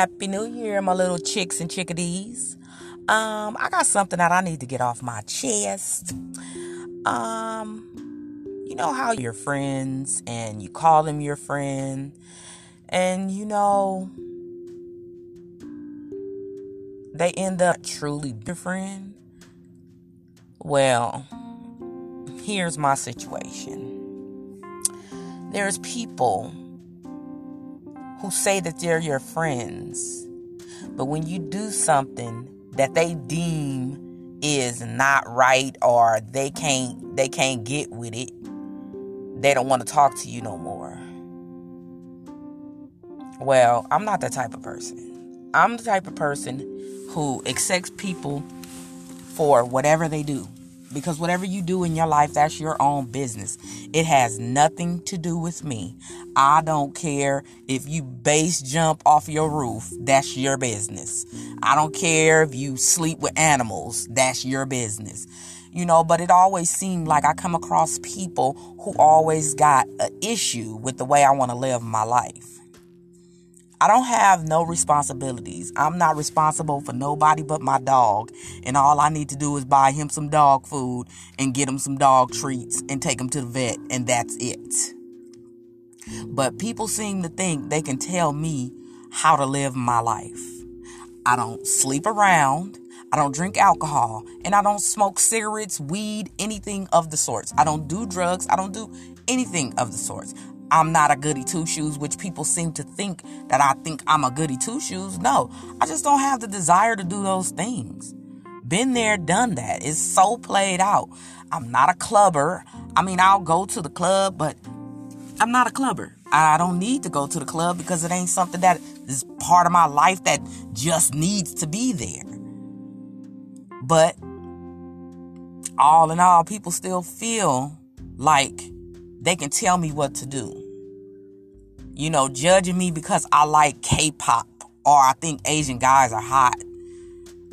Happy New Year, my little chicks and chickadees. Um, I got something that I need to get off my chest. Um, you know how your friends and you call them your friend, and you know they end up truly your friend. Well, here's my situation. There's people who say that they're your friends, but when you do something that they deem is not right or they can't they can't get with it, they don't want to talk to you no more. Well, I'm not that type of person. I'm the type of person who accepts people for whatever they do. Because whatever you do in your life, that's your own business. It has nothing to do with me. I don't care if you base jump off your roof, that's your business. I don't care if you sleep with animals, that's your business. You know, but it always seemed like I come across people who always got an issue with the way I want to live my life. I don't have no responsibilities. I'm not responsible for nobody but my dog. And all I need to do is buy him some dog food and get him some dog treats and take him to the vet. And that's it. But people seem to think they can tell me how to live my life. I don't sleep around. I don't drink alcohol. And I don't smoke cigarettes, weed, anything of the sorts. I don't do drugs. I don't do anything of the sorts. I'm not a goody two shoes, which people seem to think that I think I'm a goody two shoes. No, I just don't have the desire to do those things. Been there, done that. It's so played out. I'm not a clubber. I mean, I'll go to the club, but I'm not a clubber. I don't need to go to the club because it ain't something that is part of my life that just needs to be there. But all in all, people still feel like they can tell me what to do. You know, judging me because I like K pop or I think Asian guys are hot.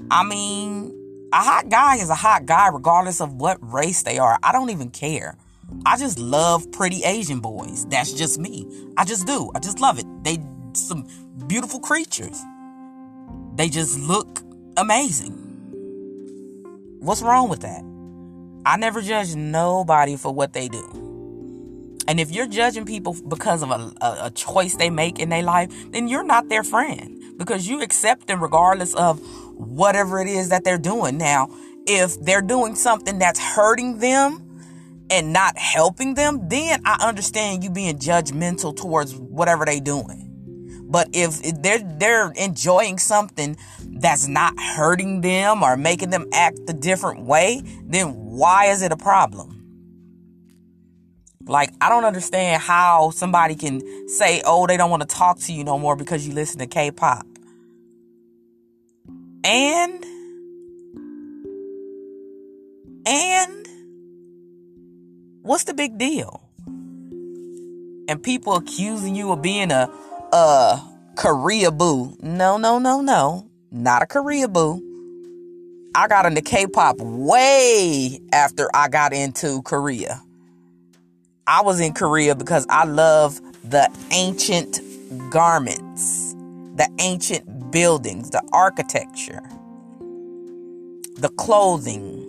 I mean, a hot guy is a hot guy regardless of what race they are. I don't even care. I just love pretty Asian boys. That's just me. I just do. I just love it. They some beautiful creatures. They just look amazing. What's wrong with that? I never judge nobody for what they do. And if you're judging people because of a, a, a choice they make in their life, then you're not their friend because you accept them regardless of whatever it is that they're doing. Now, if they're doing something that's hurting them and not helping them, then I understand you being judgmental towards whatever they're doing. But if they're they're enjoying something that's not hurting them or making them act a different way, then why is it a problem? Like, I don't understand how somebody can say, oh, they don't want to talk to you no more because you listen to K pop. And, and, what's the big deal? And people accusing you of being a, a Korea boo. No, no, no, no. Not a Korea boo. I got into K pop way after I got into Korea. I was in Korea because I love the ancient garments, the ancient buildings, the architecture, the clothing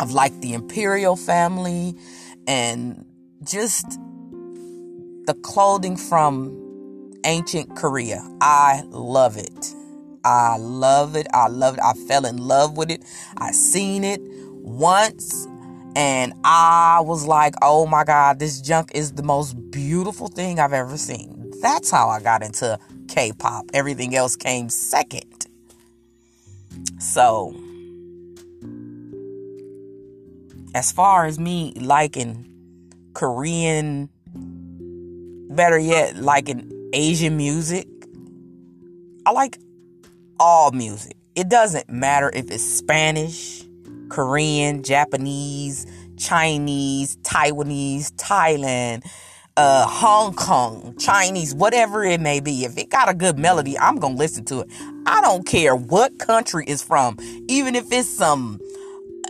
of like the imperial family and just the clothing from ancient Korea. I love it. I love it. I love it. I fell in love with it. I seen it once and I was like, oh my God, this junk is the most beautiful thing I've ever seen. That's how I got into K pop. Everything else came second. So, as far as me liking Korean, better yet, liking Asian music, I like all music. It doesn't matter if it's Spanish, Korean, Japanese, Chinese, Taiwanese, Thailand, uh, Hong Kong, Chinese, whatever it may be. If it got a good melody, I'm going to listen to it. I don't care what country it's from, even if it's some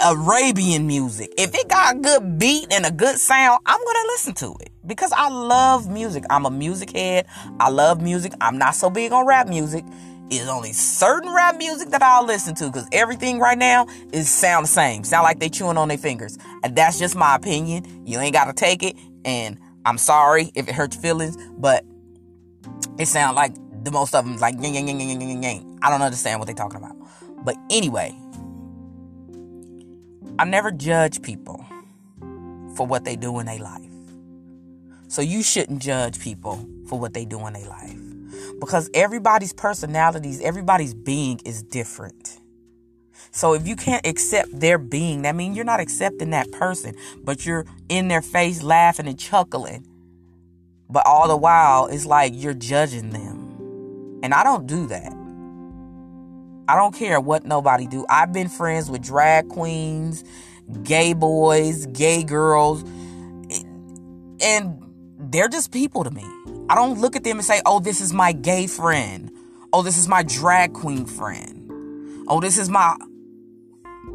Arabian music. If it got a good beat and a good sound, I'm going to listen to it because I love music. I'm a music head. I love music. I'm not so big on rap music. It's only certain rap music that I'll listen to because everything right now is sound the same. Sound like they chewing on their fingers. And that's just my opinion. You ain't gotta take it. And I'm sorry if it hurts your feelings, but it sounds like the most of them like yang, yang, yang, yang, yang, yang. I don't understand what they're talking about. But anyway, I never judge people for what they do in their life. So you shouldn't judge people for what they do in their life. Because everybody's personalities, everybody's being is different. So if you can't accept their being, that means you're not accepting that person, but you're in their face laughing and chuckling. But all the while, it's like you're judging them. And I don't do that. I don't care what nobody do. I've been friends with drag queens, gay boys, gay girls, and they're just people to me. I don't look at them and say, oh, this is my gay friend. Oh, this is my drag queen friend. Oh, this is my,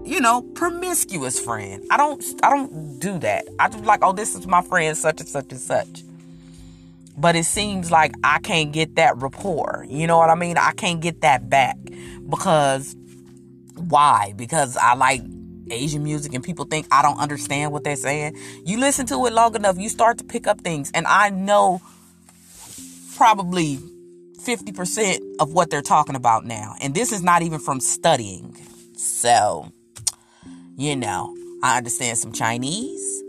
you know, promiscuous friend. I don't, I don't do that. I just like, oh, this is my friend, such and such and such. But it seems like I can't get that rapport. You know what I mean? I can't get that back because why? Because I like Asian music and people think I don't understand what they're saying. You listen to it long enough, you start to pick up things. And I know probably 50% of what they're talking about now. And this is not even from studying. So, you know, I understand some Chinese.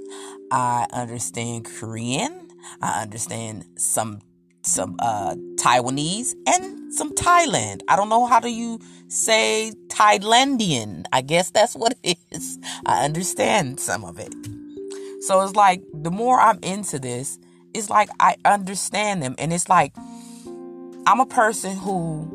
I understand Korean. I understand some some uh Taiwanese and some Thailand. I don't know how do you say Thailandian. I guess that's what it is. I understand some of it. So it's like the more I'm into this, it's like I understand them. And it's like I'm a person who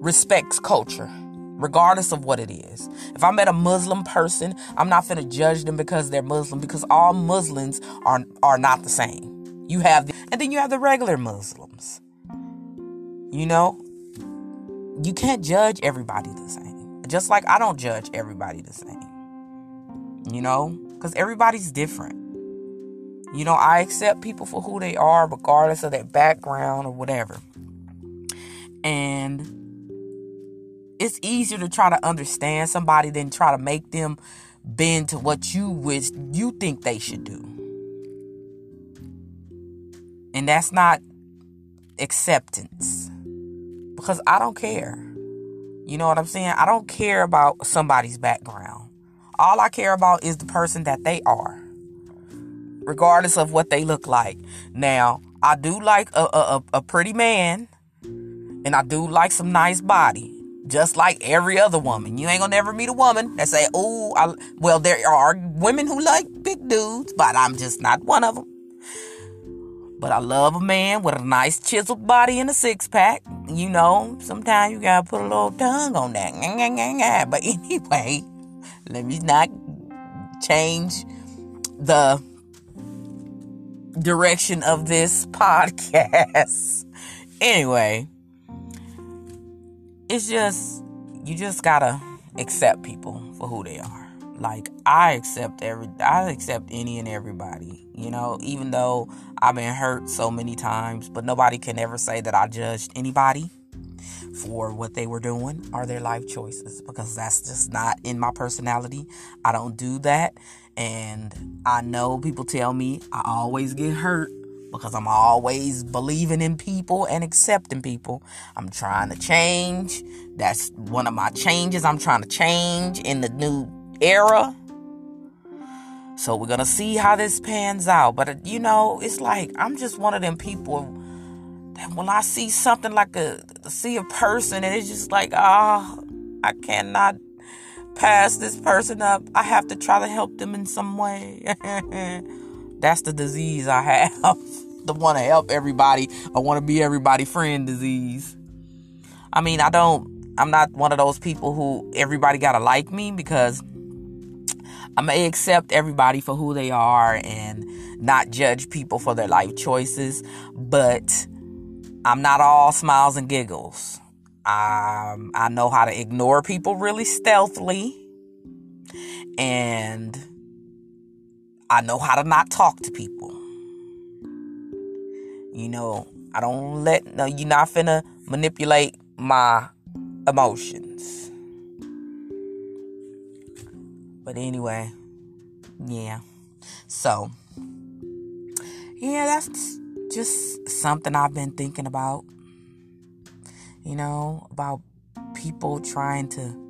respects culture, regardless of what it is. If I met a Muslim person, I'm not gonna judge them because they're Muslim, because all Muslims are are not the same. You have the, and then you have the regular Muslims. You know, you can't judge everybody the same. Just like I don't judge everybody the same. You know, because everybody's different. You know, I accept people for who they are, regardless of their background or whatever. And it's easier to try to understand somebody than try to make them bend to what you wish you think they should do. And that's not acceptance because I don't care. You know what I'm saying? I don't care about somebody's background. All I care about is the person that they are, regardless of what they look like. Now, I do like a, a, a pretty man, and I do like some nice body, just like every other woman. You ain't gonna never meet a woman that say, "Oh, well." There are women who like big dudes, but I'm just not one of them. But I love a man with a nice chiseled body and a six pack. You know, sometimes you gotta put a little tongue on that. But anyway, let me not change the direction of this podcast. anyway, it's just, you just gotta accept people for who they are. Like I accept every I accept any and everybody, you know, even though I've been hurt so many times, but nobody can ever say that I judged anybody for what they were doing or their life choices because that's just not in my personality. I don't do that. And I know people tell me I always get hurt because I'm always believing in people and accepting people. I'm trying to change. That's one of my changes. I'm trying to change in the new era. So we're going to see how this pans out. But, uh, you know, it's like I'm just one of them people that when I see something like a, see a person and it's just like, ah, oh, I cannot pass this person up. I have to try to help them in some way. That's the disease I have. the want to help everybody. I want to be everybody friend disease. I mean, I don't, I'm not one of those people who everybody got to like me because I may accept everybody for who they are and not judge people for their life choices, but I'm not all smiles and giggles. Um, I know how to ignore people really stealthily, and I know how to not talk to people. You know, I don't let no. You're not finna manipulate my emotions. But anyway, yeah. So, yeah, that's just something I've been thinking about. You know, about people trying to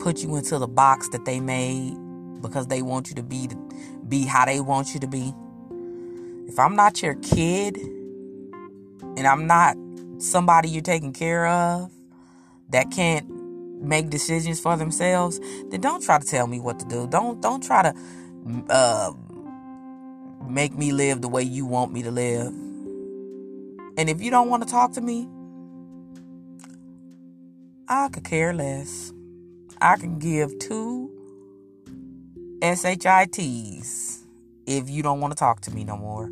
put you into the box that they made because they want you to be be how they want you to be. If I'm not your kid and I'm not somebody you're taking care of that can't make decisions for themselves, then don't try to tell me what to do. Don't don't try to uh, make me live the way you want me to live. And if you don't want to talk to me, I could care less. I can give two SHITs if you don't want to talk to me no more.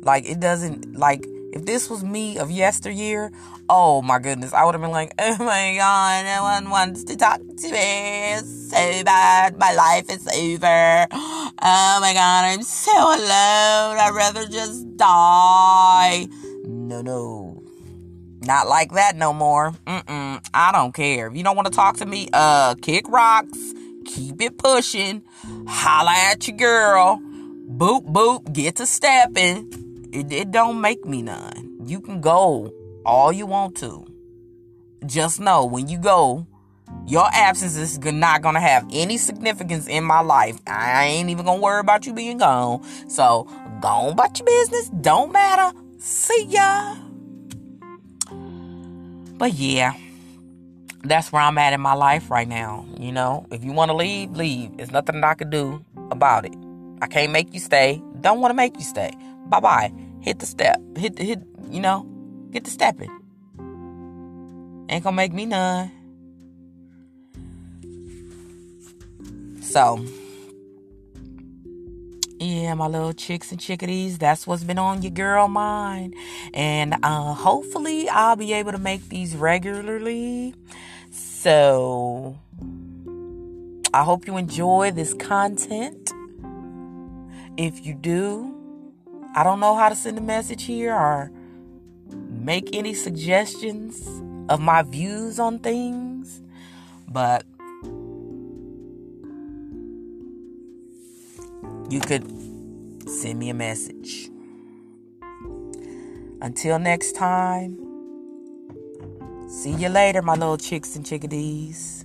Like, it doesn't, like, if this was me of yesteryear, oh my goodness, I would have been like, oh my god, no one wants to talk to me. It's so bad. My life is over. Oh my god, I'm so alone. I'd rather just die. No, no. Not like that no more. Mm-mm. I don't care. If you don't want to talk to me, uh, kick rocks. Keep it pushing. Holla at your girl. Boop, boop. Get to stepping. It, it don't make me none. You can go all you want to. Just know when you go, your absence is not gonna have any significance in my life. I ain't even gonna worry about you being gone. So go on about your business. Don't matter. See ya. But yeah, that's where I'm at in my life right now. You know, if you want to leave, leave. There's nothing I can do about it. I can't make you stay. Don't want to make you stay. Bye bye. Hit the step. Hit the hit. You know, get the stepping. Ain't gonna make me none. So, yeah, my little chicks and chickadees, that's what's been on your girl mind. And uh, hopefully, I'll be able to make these regularly. So, I hope you enjoy this content. If you do, I don't know how to send a message here or make any suggestions of my views on things, but you could send me a message. Until next time, see you later, my little chicks and chickadees.